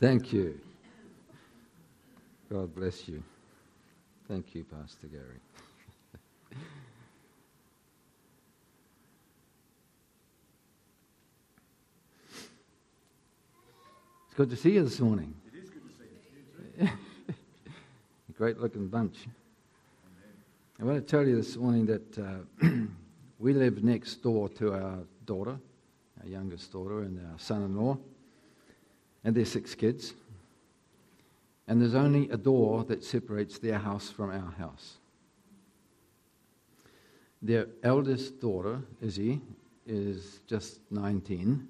Thank you. God bless you. Thank you, Pastor Gary. it's good to see you this morning. It is good to see you. Great looking bunch. I want to tell you this morning that uh, we live next door to our daughter, our youngest daughter, and our son in law, and their six kids. And there's only a door that separates their house from our house. Their eldest daughter, Izzy, is just 19,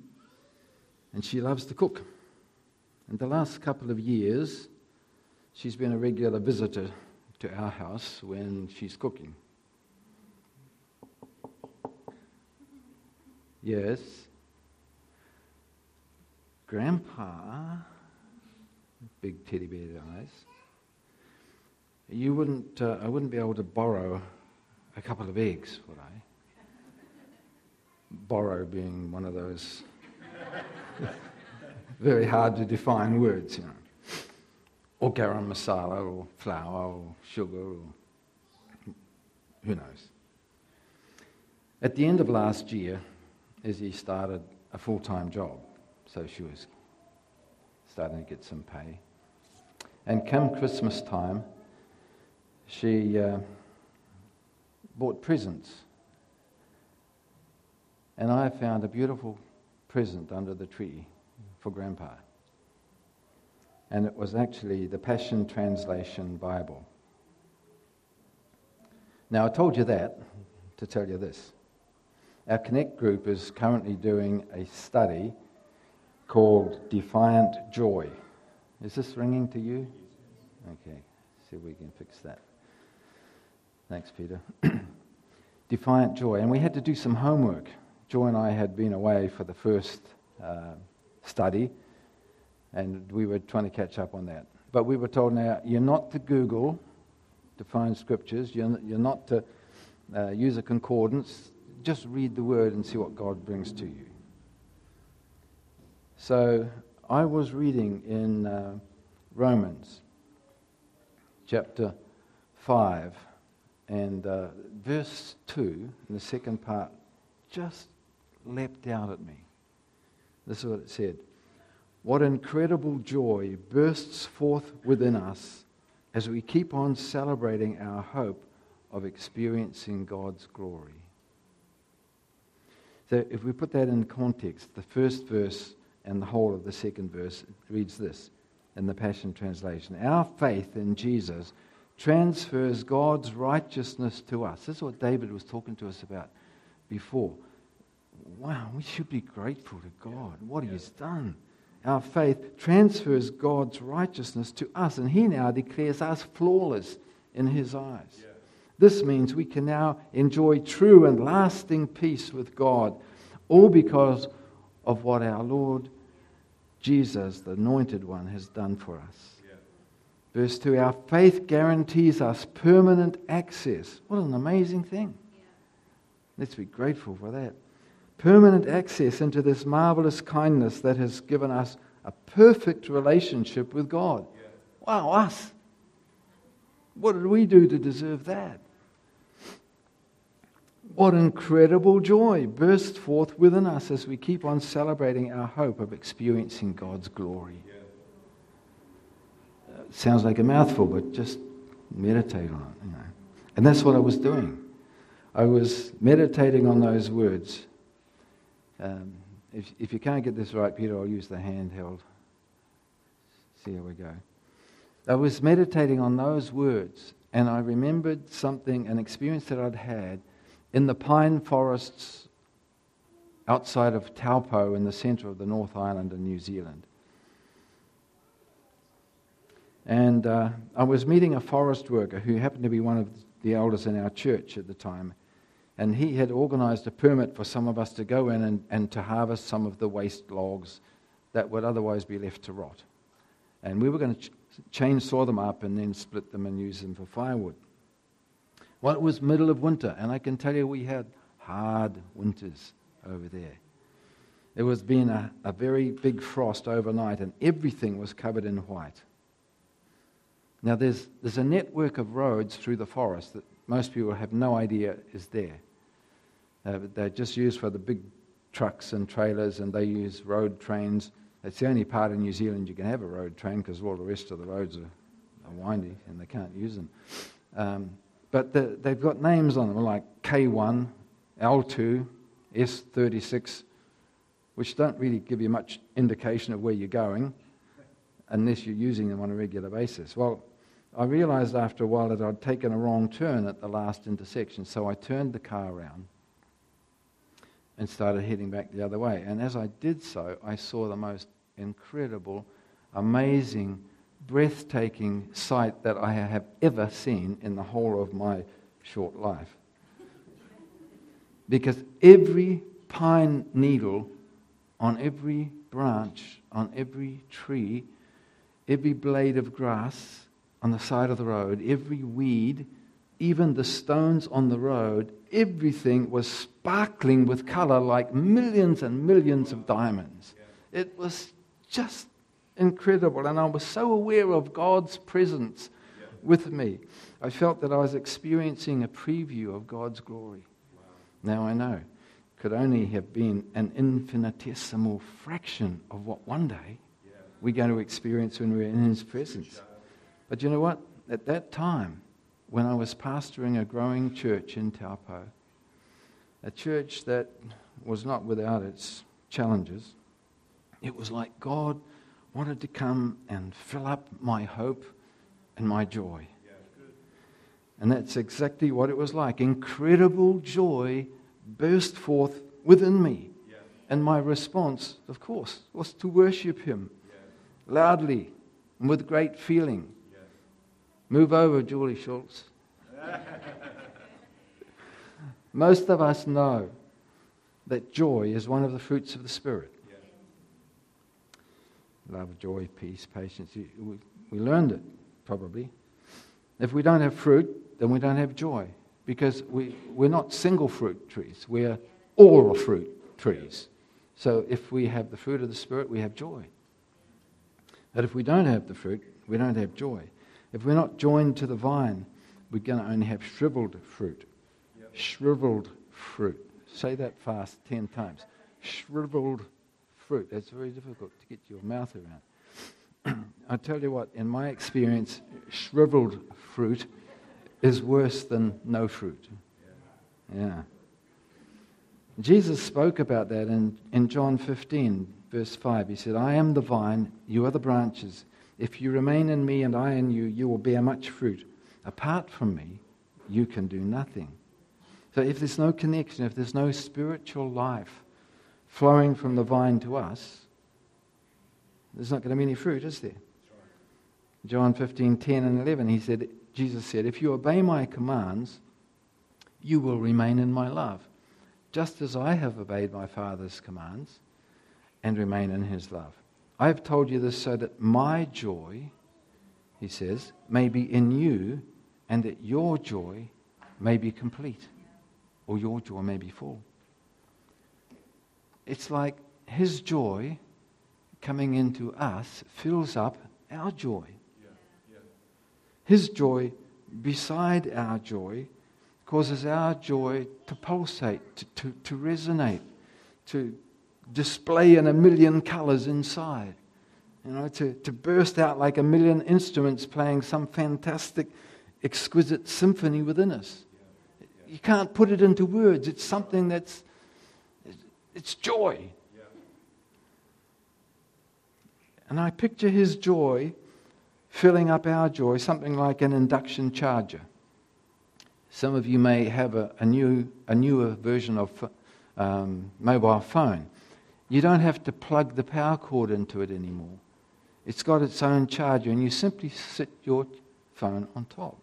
and she loves to cook. And the last couple of years, she's been a regular visitor to our house when she's cooking. Yes. Grandpa, big teddy bear eyes. You wouldn't, uh, I wouldn't be able to borrow a couple of eggs, would I? Borrow being one of those very hard to define words, you know or garam masala, or flour, or sugar, or who knows. At the end of last year, Izzy started a full time job, so she was starting to get some pay. And come Christmas time, she uh, bought presents. And I found a beautiful present under the tree for Grandpa and it was actually the Passion Translation Bible. Now, I told you that to tell you this. Our Connect group is currently doing a study called Defiant Joy. Is this ringing to you? Okay, see if we can fix that. Thanks, Peter. Defiant Joy. And we had to do some homework. Joy and I had been away for the first uh, study and we were trying to catch up on that. But we were told now, you're not to Google to find scriptures, you're, you're not to uh, use a concordance, just read the word and see what God brings to you. So I was reading in uh, Romans chapter 5 and uh, verse 2, in the second part, just leapt out at me. This is what it said. What incredible joy bursts forth within us as we keep on celebrating our hope of experiencing God's glory. So, if we put that in context, the first verse and the whole of the second verse reads this in the Passion Translation Our faith in Jesus transfers God's righteousness to us. This is what David was talking to us about before. Wow, we should be grateful to God, what He has done our faith transfers God's righteousness to us, and He now declares us flawless in His eyes. Yeah. This means we can now enjoy true and lasting peace with God, all because of what our Lord Jesus, the Anointed One, has done for us. Yeah. Verse 2 Our faith guarantees us permanent access. What an amazing thing! Yeah. Let's be grateful for that permanent access into this marvelous kindness that has given us a perfect relationship with God. Yeah. Wow, us. What did we do to deserve that? What incredible joy bursts forth within us as we keep on celebrating our hope of experiencing God's glory. Yeah. Uh, sounds like a mouthful, but just meditate on it. You know. And that's what I was doing. I was meditating on those words um, if, if you can't get this right, Peter, I'll use the handheld. See how we go. I was meditating on those words, and I remembered something, an experience that I'd had in the pine forests outside of Taupo in the centre of the North Island in New Zealand. And uh, I was meeting a forest worker who happened to be one of the elders in our church at the time and he had organized a permit for some of us to go in and, and to harvest some of the waste logs that would otherwise be left to rot. And we were going to ch- chainsaw them up and then split them and use them for firewood. Well, it was middle of winter, and I can tell you we had hard winters over there. It was been a, a very big frost overnight, and everything was covered in white. Now, there's, there's a network of roads through the forest that most people have no idea is there. Uh, they're just used for the big trucks and trailers, and they use road trains. It's the only part of New Zealand you can have a road train because all the rest of the roads are, are windy and they can't use them. Um, but the, they've got names on them like K1, L2, S36, which don't really give you much indication of where you're going unless you're using them on a regular basis. Well, I realized after a while that I'd taken a wrong turn at the last intersection, so I turned the car around and started heading back the other way. And as I did so, I saw the most incredible, amazing, breathtaking sight that I have ever seen in the whole of my short life. Because every pine needle on every branch, on every tree, every blade of grass on the side of the road, every weed, even the stones on the road, everything was sparkling with color like millions and millions of diamonds. It was just incredible. And I was so aware of God's presence with me. I felt that I was experiencing a preview of God's glory. Now I know. Could only have been an infinitesimal fraction of what one day we're going to experience when we're in His presence. But you know what? At that time, when I was pastoring a growing church in Taupo, a church that was not without its challenges, it was like God wanted to come and fill up my hope and my joy. And that's exactly what it was like. Incredible joy burst forth within me. And my response, of course, was to worship Him loudly and with great feeling. Move over, Julie Schultz. Most of us know that joy is one of the fruits of the Spirit. Love, joy, peace, patience. We, we learned it, probably. If we don't have fruit, then we don't have joy. Because we, we're not single fruit trees, we're all fruit trees. So if we have the fruit of the Spirit, we have joy. But if we don't have the fruit, we don't have joy. If we're not joined to the vine, we're going to only have shriveled fruit. Yep. Shriveled fruit. Say that fast 10 times. Shriveled fruit. That's very difficult to get your mouth around. I tell you what, in my experience, shriveled fruit is worse than no fruit. Yeah. Jesus spoke about that in, in John 15, verse 5. He said, I am the vine, you are the branches. If you remain in me and I in you, you will bear much fruit. Apart from me, you can do nothing. So if there's no connection, if there's no spiritual life flowing from the vine to us, there's not going to be any fruit, is there? John 15, 10 and 11, he said, Jesus said, If you obey my commands, you will remain in my love, just as I have obeyed my Father's commands and remain in his love. I have told you this so that my joy, he says, may be in you and that your joy may be complete or your joy may be full. It's like his joy coming into us fills up our joy. His joy beside our joy causes our joy to pulsate, to, to, to resonate, to display in a million colors inside. You know, to, to burst out like a million instruments playing some fantastic, exquisite symphony within us. You can't put it into words. It's something that's, it's joy. And I picture his joy filling up our joy, something like an induction charger. Some of you may have a, a new, a newer version of um, mobile phone you don't have to plug the power cord into it anymore. It's got its own charger, and you simply sit your phone on top.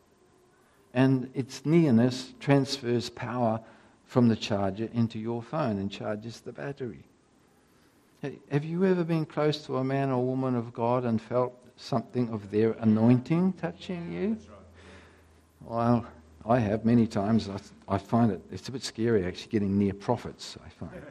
And its nearness transfers power from the charger into your phone and charges the battery. Have you ever been close to a man or woman of God and felt something of their anointing touching you? Well, I have many times. I, I find it, it's a bit scary actually getting near prophets, I find.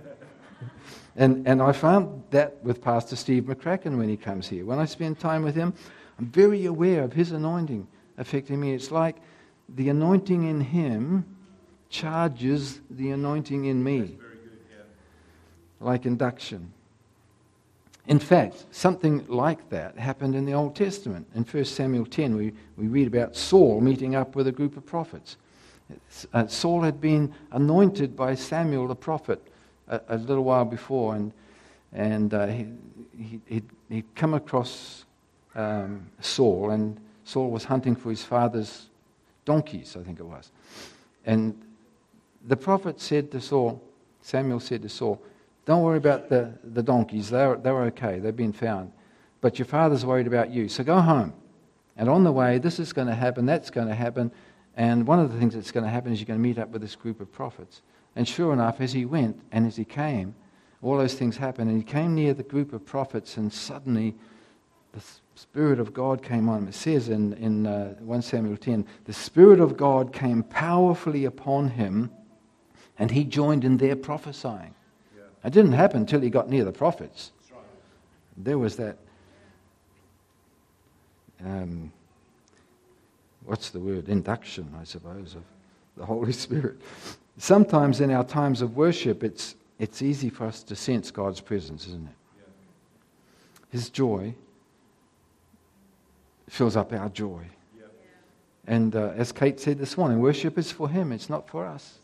and, and I found that with Pastor Steve McCracken when he comes here. When I spend time with him, I'm very aware of his anointing affecting me. It's like the anointing in him charges the anointing in me, good, yeah. like induction. In fact, something like that happened in the Old Testament. In 1 Samuel 10, we, we read about Saul meeting up with a group of prophets. Uh, Saul had been anointed by Samuel the prophet a, a little while before, and, and uh, he, he, he'd, he'd come across um, Saul, and Saul was hunting for his father's donkeys, I think it was. And the prophet said to Saul, Samuel said to Saul, Don't worry about the, the donkeys, they're, they're okay, they've been found. But your father's worried about you, so go home. And on the way, this is going to happen, that's going to happen. And one of the things that's going to happen is you're going to meet up with this group of prophets. And sure enough, as he went and as he came, all those things happened. And he came near the group of prophets, and suddenly the Spirit of God came on him. It says in, in uh, 1 Samuel 10 the Spirit of God came powerfully upon him, and he joined in their prophesying. It didn't happen until he got near the prophets. There was that. Um, what's the word? Induction, I suppose, of the Holy Spirit. Sometimes in our times of worship, it's, it's easy for us to sense God's presence, isn't it? His joy fills up our joy. And uh, as Kate said this morning, worship is for Him, it's not for us.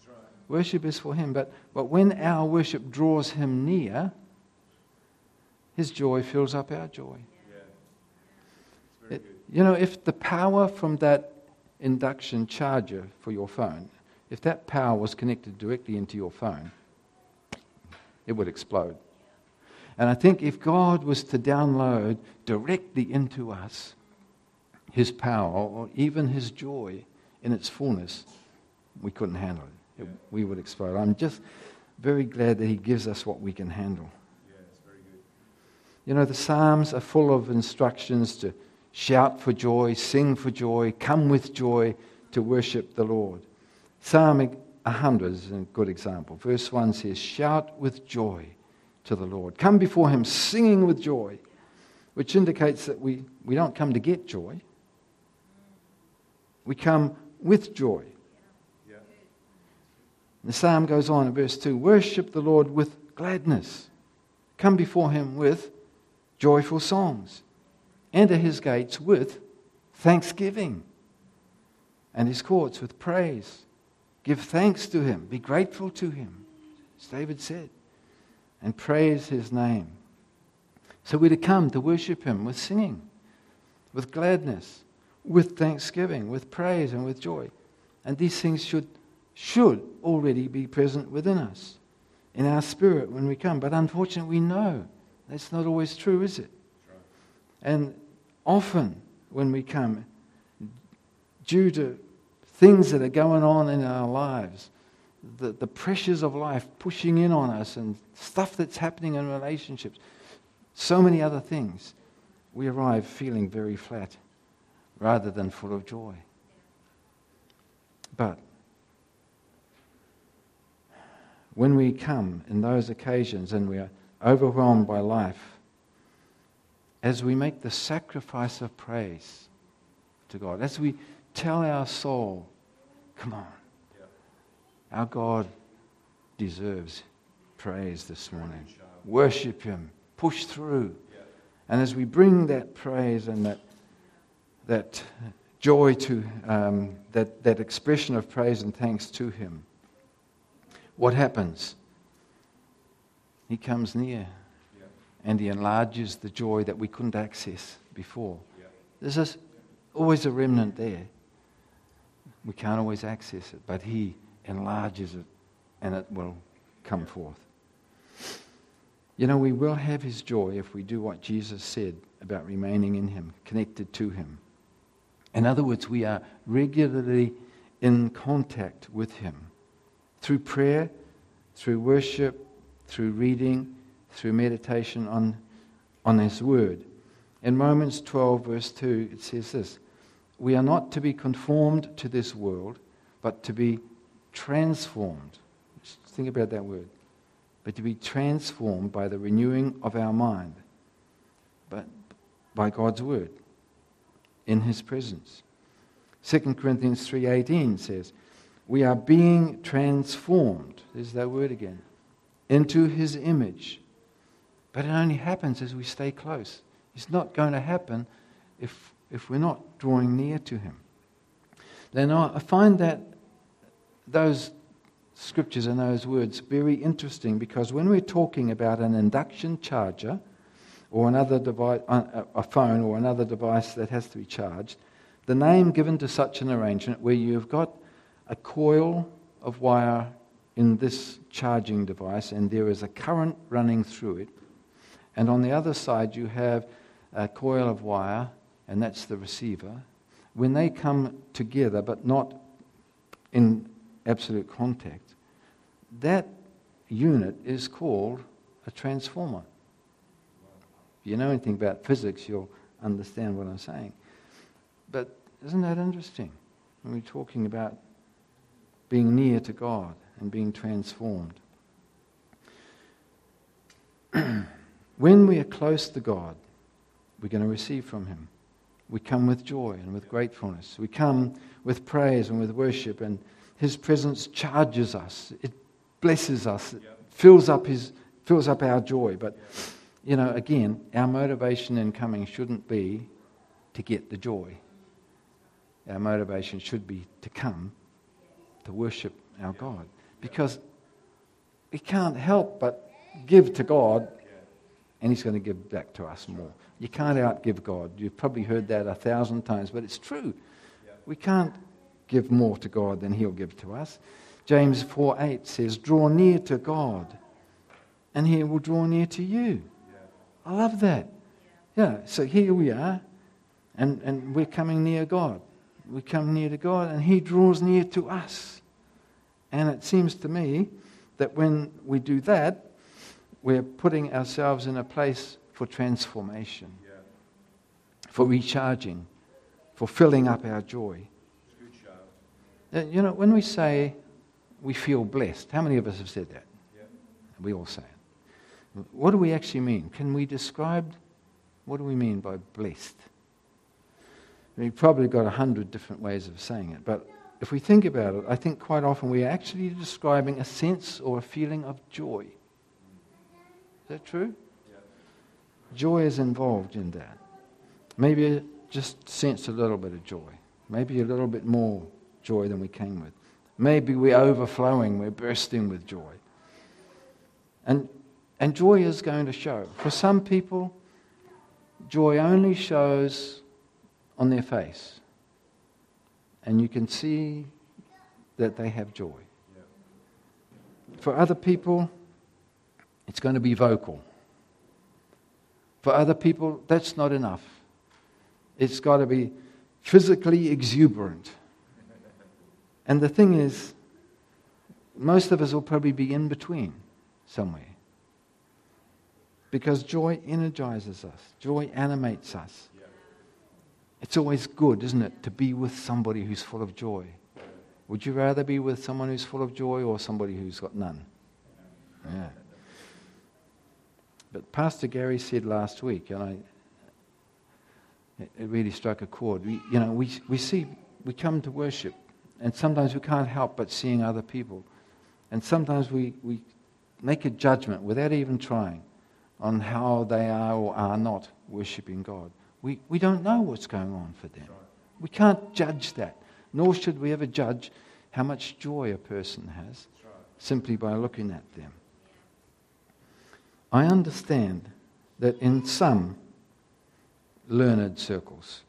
Worship is for Him. But, but when our worship draws Him near, His joy fills up our joy. Yeah. It- you know, if the power from that induction charger for your phone, if that power was connected directly into your phone, it would explode. And I think if God was to download directly into us his power or even his joy in its fullness, we couldn't handle it. We would explode. I'm just very glad that he gives us what we can handle. Yeah. You know, the Psalms are full of instructions to shout for joy, sing for joy, come with joy to worship the Lord. Psalm 100 is a good example. Verse 1 says, Shout with joy to the Lord. Come before him singing with joy, which indicates that we, we don't come to get joy, we come with joy. The psalm goes on in verse 2 Worship the Lord with gladness. Come before him with joyful songs. Enter his gates with thanksgiving and his courts with praise. Give thanks to him. Be grateful to him, as David said, and praise his name. So we're to come to worship him with singing, with gladness, with thanksgiving, with praise, and with joy. And these things should, should already be present within us, in our spirit when we come. But unfortunately, we know that's not always true, is it? And often when we come, due to things that are going on in our lives, the, the pressures of life pushing in on us, and stuff that's happening in relationships, so many other things, we arrive feeling very flat rather than full of joy. But when we come in those occasions and we are overwhelmed by life, as we make the sacrifice of praise to God, as we tell our soul, come on, our God deserves praise this morning. Worship Him, push through. And as we bring that praise and that, that joy to, um, that, that expression of praise and thanks to Him, what happens? He comes near Yeah. and He enlarges the joy that we couldn't access before. Yeah. There's this, always a remnant there. We can't always access it, but He enlarges it and it will come forth. You know, we will have His joy if we do what Jesus said about remaining in Him, connected to Him. In other words, we are regularly in contact with Him through prayer, through worship, through reading, through meditation on, on His Word. In Romans 12, verse 2, it says this We are not to be conformed to this world, but to be transformed. Just think about that word but to be transformed by the renewing of our mind, but by God's word in his presence. 2 Corinthians 3:18 says, "We are being transformed." There's that word again. Into his image. But it only happens as we stay close. It's not going to happen if, if we're not drawing near to him. Then I find that those scriptures and those words very interesting because when we're talking about an induction charger or another device, uh, uh, a phone or another device that has to be charged, the name given to such an arrangement where you've got a coil of wire in this charging device and there is a current running through it, and on the other side you have a coil of wire, and that's the receiver. When they come together but not in absolute contact, that unit is called a transformer. If you know anything about physics, you'll understand what I'm saying. But isn't that interesting when we're talking about being near to God and being transformed? when we are close to God, we're going to receive from Him. We come with joy and with gratefulness. We come with praise and with worship, and His presence charges us. It blesses us. It fills up His fills up our joy. But you know, again, our motivation in coming shouldn't be to get the joy. Our motivation should be to come to worship our God. Because we can't help but give to God, and He's going to give back to us more. You can't outgive God. You've probably heard that a thousand times, but it's true. We can't give more to God than He'll give to us. James 4 8 says, Draw near to God, and He will draw near to you. I love that. Yeah, so here we are, and, and we're coming near God. We come near to God, and He draws near to us. And it seems to me that when we do that, we're putting ourselves in a place for transformation, yeah. for recharging, for filling up our joy. Uh, you know, when we say we feel blessed, how many of us have said that? Yeah. We all say it. What do we actually mean? Can we describe what do we mean by blessed? We've probably got a hundred different ways of saying it, but if we think about it, I think quite often we're actually describing a sense or a feeling of joy. Is that true? Yeah. Joy is involved in that. Maybe just sense a little bit of joy. Maybe a little bit more joy than we came with. Maybe we're overflowing, we're bursting with joy. And, and joy is going to show. For some people, joy only shows on their face. And you can see that they have joy. For other people, it's going to be vocal. For other people, that's not enough. It's got to be physically exuberant. And the thing is, most of us will probably be in between somewhere. Because joy energizes us, joy animates us. It's always good, isn't it, to be with somebody who's full of joy. Would you rather be with someone who's full of joy or somebody who's got none? Yeah. But Pastor Gary said last week, and I, it really struck a chord. We, you know, we, we see, we come to worship, and sometimes we can't help but seeing other people. And sometimes we, we make a judgment without even trying on how they are or are not worshiping God. We, we don't know what's going on for them. We can't judge that, nor should we ever judge how much joy a person has simply by looking at them. I understand that in some learned circles,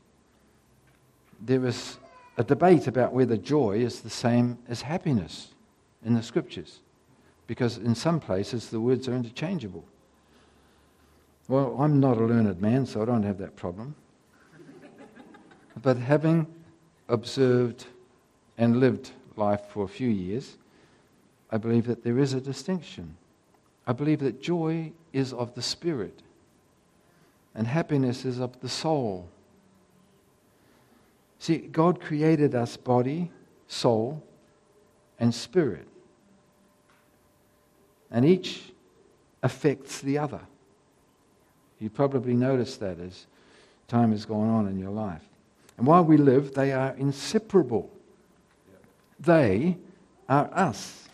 there is a debate about whether joy is the same as happiness in the scriptures, because in some places the words are interchangeable. Well, I'm not a learned man, so I don't have that problem. but having observed and lived life for a few years, I believe that there is a distinction. I believe that joy is of the spirit, and happiness is of the soul. See, God created us body, soul, and spirit. And each affects the other. You probably noticed that as time has gone on in your life. And while we live, they are inseparable. They are us.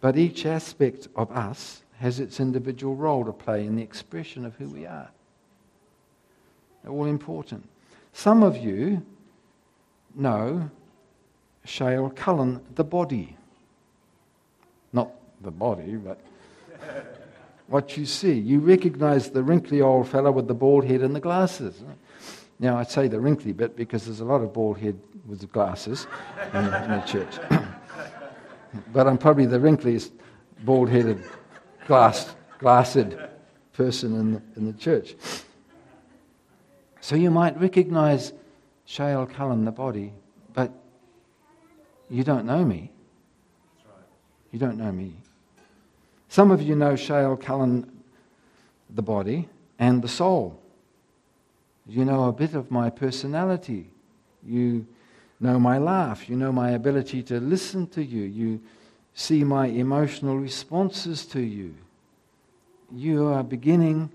But each aspect of us has its individual role to play in the expression of who we are. They're all important. Some of you know Shale Cullen, the body. Not the body, but what you see. You recognize the wrinkly old fellow with the bald head and the glasses. Now, I say the wrinkly bit because there's a lot of bald head with glasses in, in the church. but I'm probably the wrinkliest bald headed, glass, glassed person in the, in the church. So you might recognize Shale Cullen, the body, but you don't know me. You don't know me. Some of you know Shale Cullen, the body, and the soul. You know a bit of my personality. You know my laugh. You know my ability to listen to you. You see my emotional responses to you. You are beginning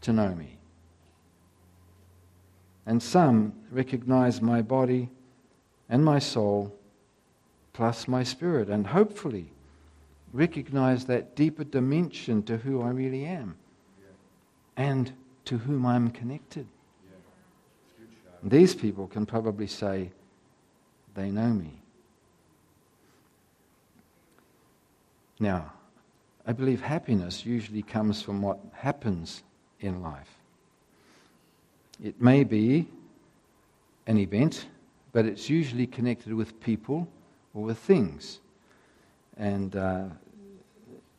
to know me. And some recognize my body and my soul plus my spirit, and hopefully recognize that deeper dimension to who I really am and to whom I'm connected. These people can probably say they know me. Now, I believe happiness usually comes from what happens in life. It may be an event, but it's usually connected with people or with things. And uh,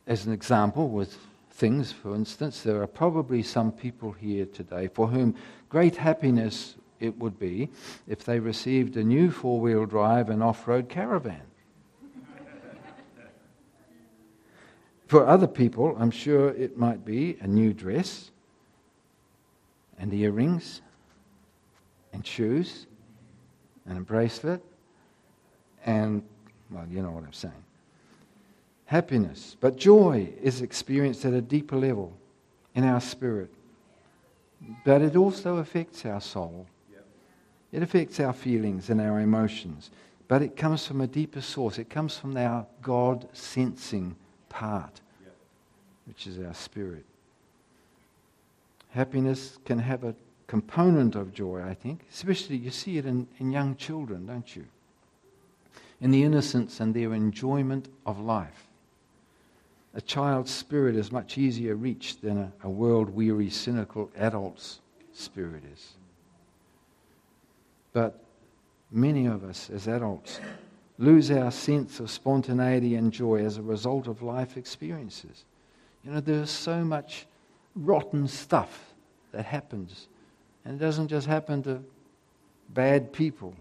as an example, with things, for instance, there are probably some people here today for whom great happiness it would be if they received a new four wheel drive and off road caravan. for other people, I'm sure it might be a new dress and earrings and shoes and a bracelet and, well, you know what I'm saying. Happiness. But joy is experienced at a deeper level in our spirit. But it also affects our soul. It affects our feelings and our emotions. But it comes from a deeper source. It comes from our God sensing part, which is our spirit. Happiness can have a component of joy, I think. Especially, you see it in, in young children, don't you? In the innocence and their enjoyment of life. A child's spirit is much easier reached than a, a world weary, cynical adult's spirit is. But many of us as adults lose our sense of spontaneity and joy as a result of life experiences. You know, there's so much rotten stuff that happens and it doesn't just happen to bad people.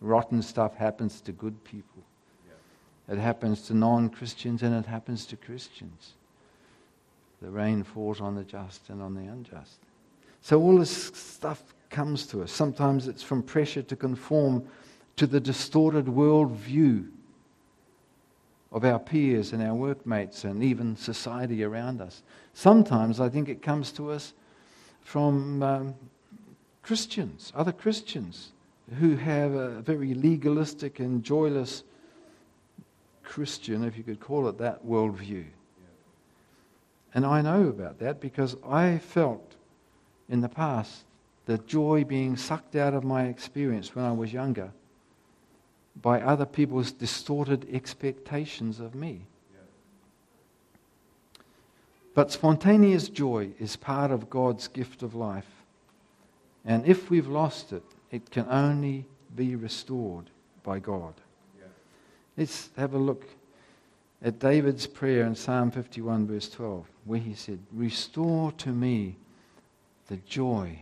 Rotten stuff happens to good people. It happens to non Christians and it happens to Christians. The rain falls on the just and on the unjust. So all this stuff comes to us. Sometimes it's from pressure to conform to the distorted worldview of our peers and our workmates and even society around us. Sometimes I think it comes to us from um, Christians, other Christians, who have a very legalistic and joyless Christian, if you could call it that, worldview. And I know about that because I felt in the past the joy being sucked out of my experience when I was younger by other people's distorted expectations of me. But spontaneous joy is part of God's gift of life. And if we've lost it, it can only be restored by God. Let's have a look at David's prayer in Psalm 51, verse 12, where he said, Restore to me the joy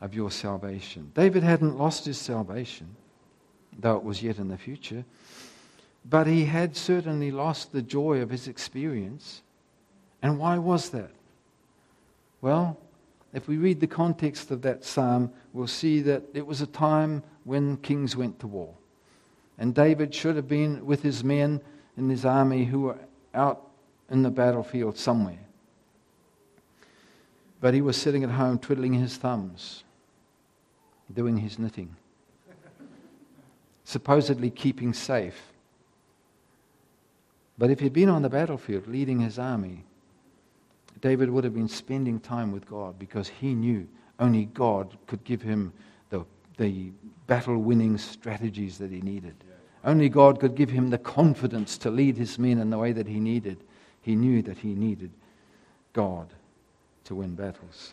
of your salvation. David hadn't lost his salvation, though it was yet in the future, but he had certainly lost the joy of his experience and why was that? Well, if we read the context of that psalm, we'll see that it was a time when kings went to war. And David should have been with his men in his army who were out in the battlefield somewhere. But he was sitting at home twiddling his thumbs, doing his knitting, supposedly keeping safe. But if he'd been on the battlefield leading his army, David would have been spending time with God because he knew only God could give him the, the battle winning strategies that he needed. Only God could give him the confidence to lead his men in the way that he needed. He knew that he needed God to win battles.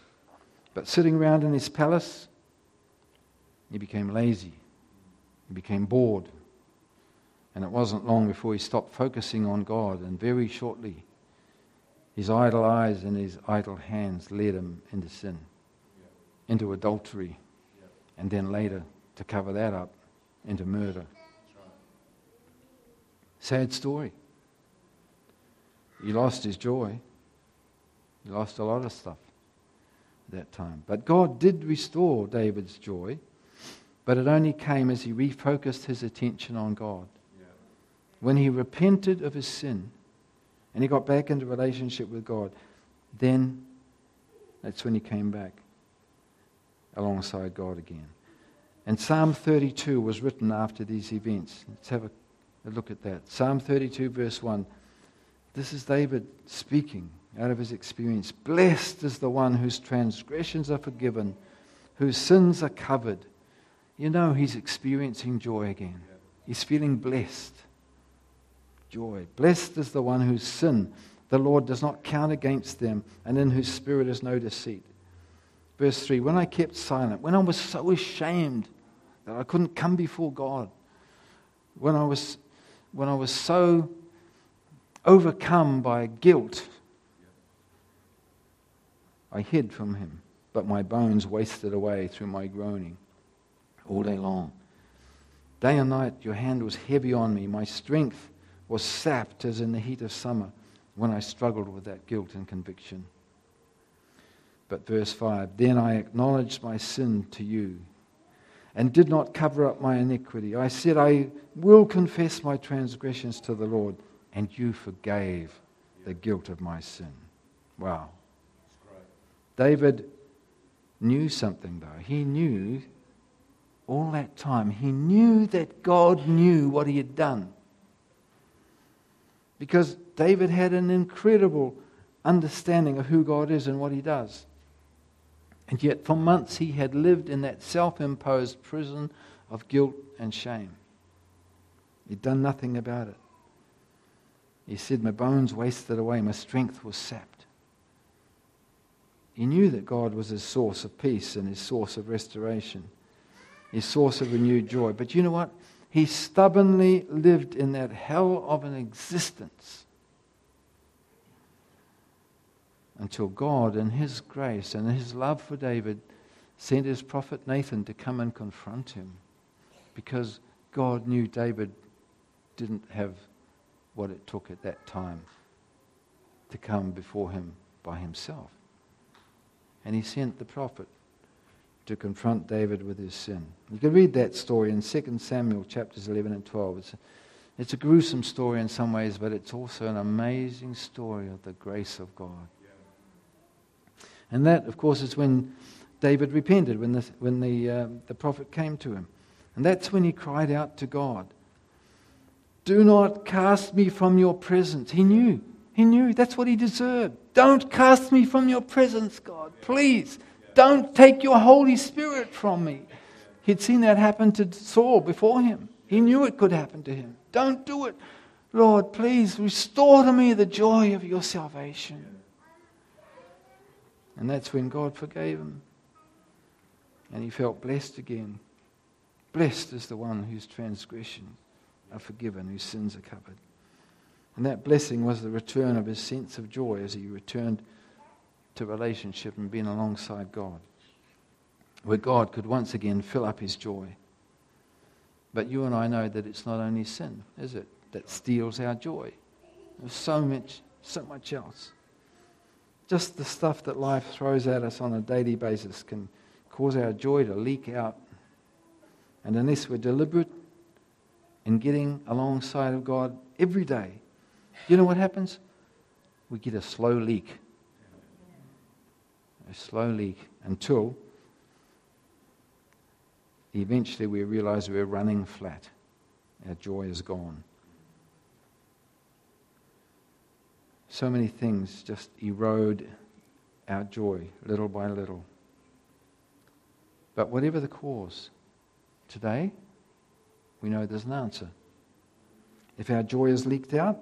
But sitting around in his palace, he became lazy. He became bored. And it wasn't long before he stopped focusing on God, and very shortly, his idle eyes and his idle hands led him into sin, into adultery, and then later, to cover that up, into murder. Sad story. He lost his joy. He lost a lot of stuff at that time. But God did restore David's joy, but it only came as he refocused his attention on God. When he repented of his sin and he got back into relationship with God, then that's when he came back alongside God again. And Psalm 32 was written after these events. Let's have a look at that. Psalm 32, verse 1. This is David speaking out of his experience. Blessed is the one whose transgressions are forgiven, whose sins are covered. You know, he's experiencing joy again. He's feeling blessed. Joy. Blessed is the one whose sin the Lord does not count against them, and in whose spirit is no deceit. Verse 3 When I kept silent, when I was so ashamed that I couldn't come before God, when I was, when I was so overcome by guilt I hid from him, but my bones wasted away through my groaning all day long. Day and night your hand was heavy on me. My strength was sapped as in the heat of summer when I struggled with that guilt and conviction. But verse 5 Then I acknowledged my sin to you and did not cover up my iniquity. I said, I will confess my transgressions to the Lord, and you forgave the guilt of my sin. Wow. David knew something, though. He knew all that time, he knew that God knew what he had done. Because David had an incredible understanding of who God is and what he does. And yet, for months, he had lived in that self imposed prison of guilt and shame. He'd done nothing about it. He said, My bones wasted away, my strength was sapped. He knew that God was his source of peace and his source of restoration, his source of renewed joy. But you know what? He stubbornly lived in that hell of an existence until God, in his grace and his love for David, sent his prophet Nathan to come and confront him because God knew David didn't have what it took at that time to come before him by himself and he sent the prophet to confront David with his sin. You can read that story in 2 Samuel chapters 11 and 12. It's a, it's a gruesome story in some ways, but it's also an amazing story of the grace of God. And that, of course, is when David repented, when the, when the, uh, the prophet came to him. And that's when he cried out to God, Do not cast me from your presence. He knew he knew that's what he deserved. Don't cast me from your presence, God. Please, don't take your Holy Spirit from me. He'd seen that happen to Saul before him. He knew it could happen to him. Don't do it. Lord, please restore to me the joy of your salvation. And that's when God forgave him. And he felt blessed again. Blessed is the one whose transgressions are forgiven, whose sins are covered. And that blessing was the return of his sense of joy as he returned to relationship and being alongside God, where God could once again fill up his joy. But you and I know that it's not only sin, is it, that steals our joy. There's so much, so much else. Just the stuff that life throws at us on a daily basis can cause our joy to leak out. And unless we're deliberate in getting alongside of God every day, you know what happens? we get a slow leak. A slow leak until eventually we realize we're running flat. Our joy is gone. So many things just erode our joy little by little. But whatever the cause, today we know there's an answer. If our joy is leaked out,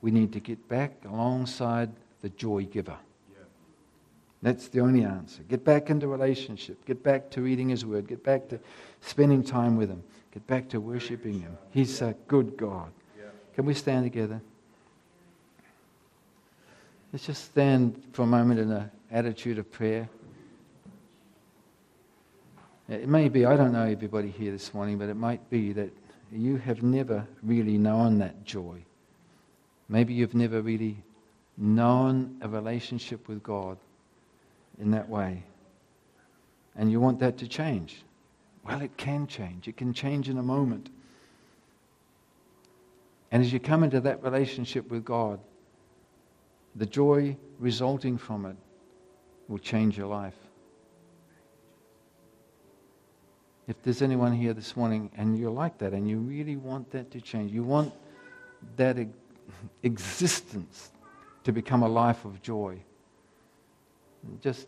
we need to get back alongside the joy giver. That's the only answer. Get back into relationship. Get back to reading His Word. Get back to spending time with Him. Get back to worshiping Him. He's a good God. Yeah. Can we stand together? Let's just stand for a moment in an attitude of prayer. It may be, I don't know everybody here this morning, but it might be that you have never really known that joy. Maybe you've never really known a relationship with God in that way. And you want that to change. Well, it can change. It can change in a moment. And as you come into that relationship with God, the joy resulting from it will change your life. If there's anyone here this morning and you're like that and you really want that to change, you want that existence to become a life of joy, just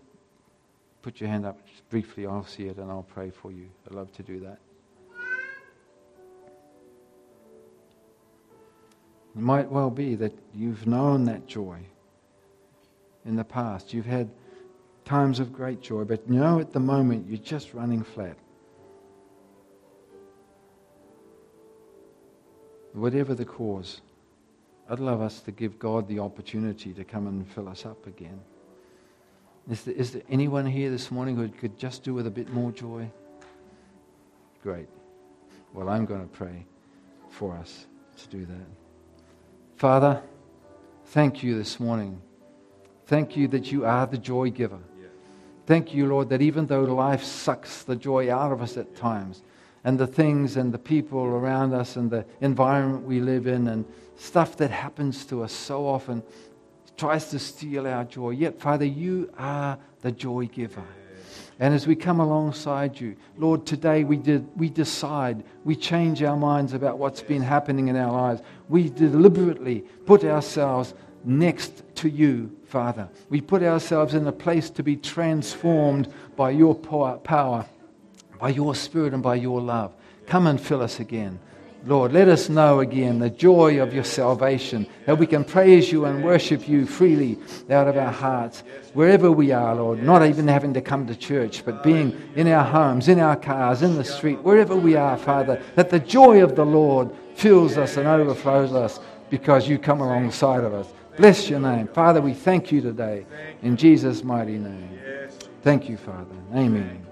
put your hand up briefly. I'll see it and I'll pray for you. I'd love to do that. It might well be that you've known that joy in the past. You've had times of great joy, but you know at the moment you're just running flat. Whatever the cause, I'd love us to give God the opportunity to come and fill us up again. Is there, is there anyone here this morning who could just do with a bit more joy? Great. Well, I'm going to pray for us to do that. Father, thank you this morning. Thank you that you are the joy giver. Thank you, Lord, that even though life sucks the joy out of us at times, and the things and the people around us and the environment we live in and stuff that happens to us so often tries to steal our joy. Yet, Father, you are the joy giver. And as we come alongside you, Lord, today we, did, we decide, we change our minds about what's been happening in our lives. We deliberately put ourselves next to you, Father. We put ourselves in a place to be transformed by your power by your Spirit and by your love. Come and fill us again. Lord, let us know again the joy of your salvation, that we can praise you and worship you freely out of our hearts, wherever we are, Lord, not even having to come to church, but being in our homes, in our cars, in the street, wherever we are, Father, that the joy of the Lord fills us and overflows us because you come alongside of us. Bless your name. Father, we thank you today in Jesus' mighty name. Thank you, Father. Amen.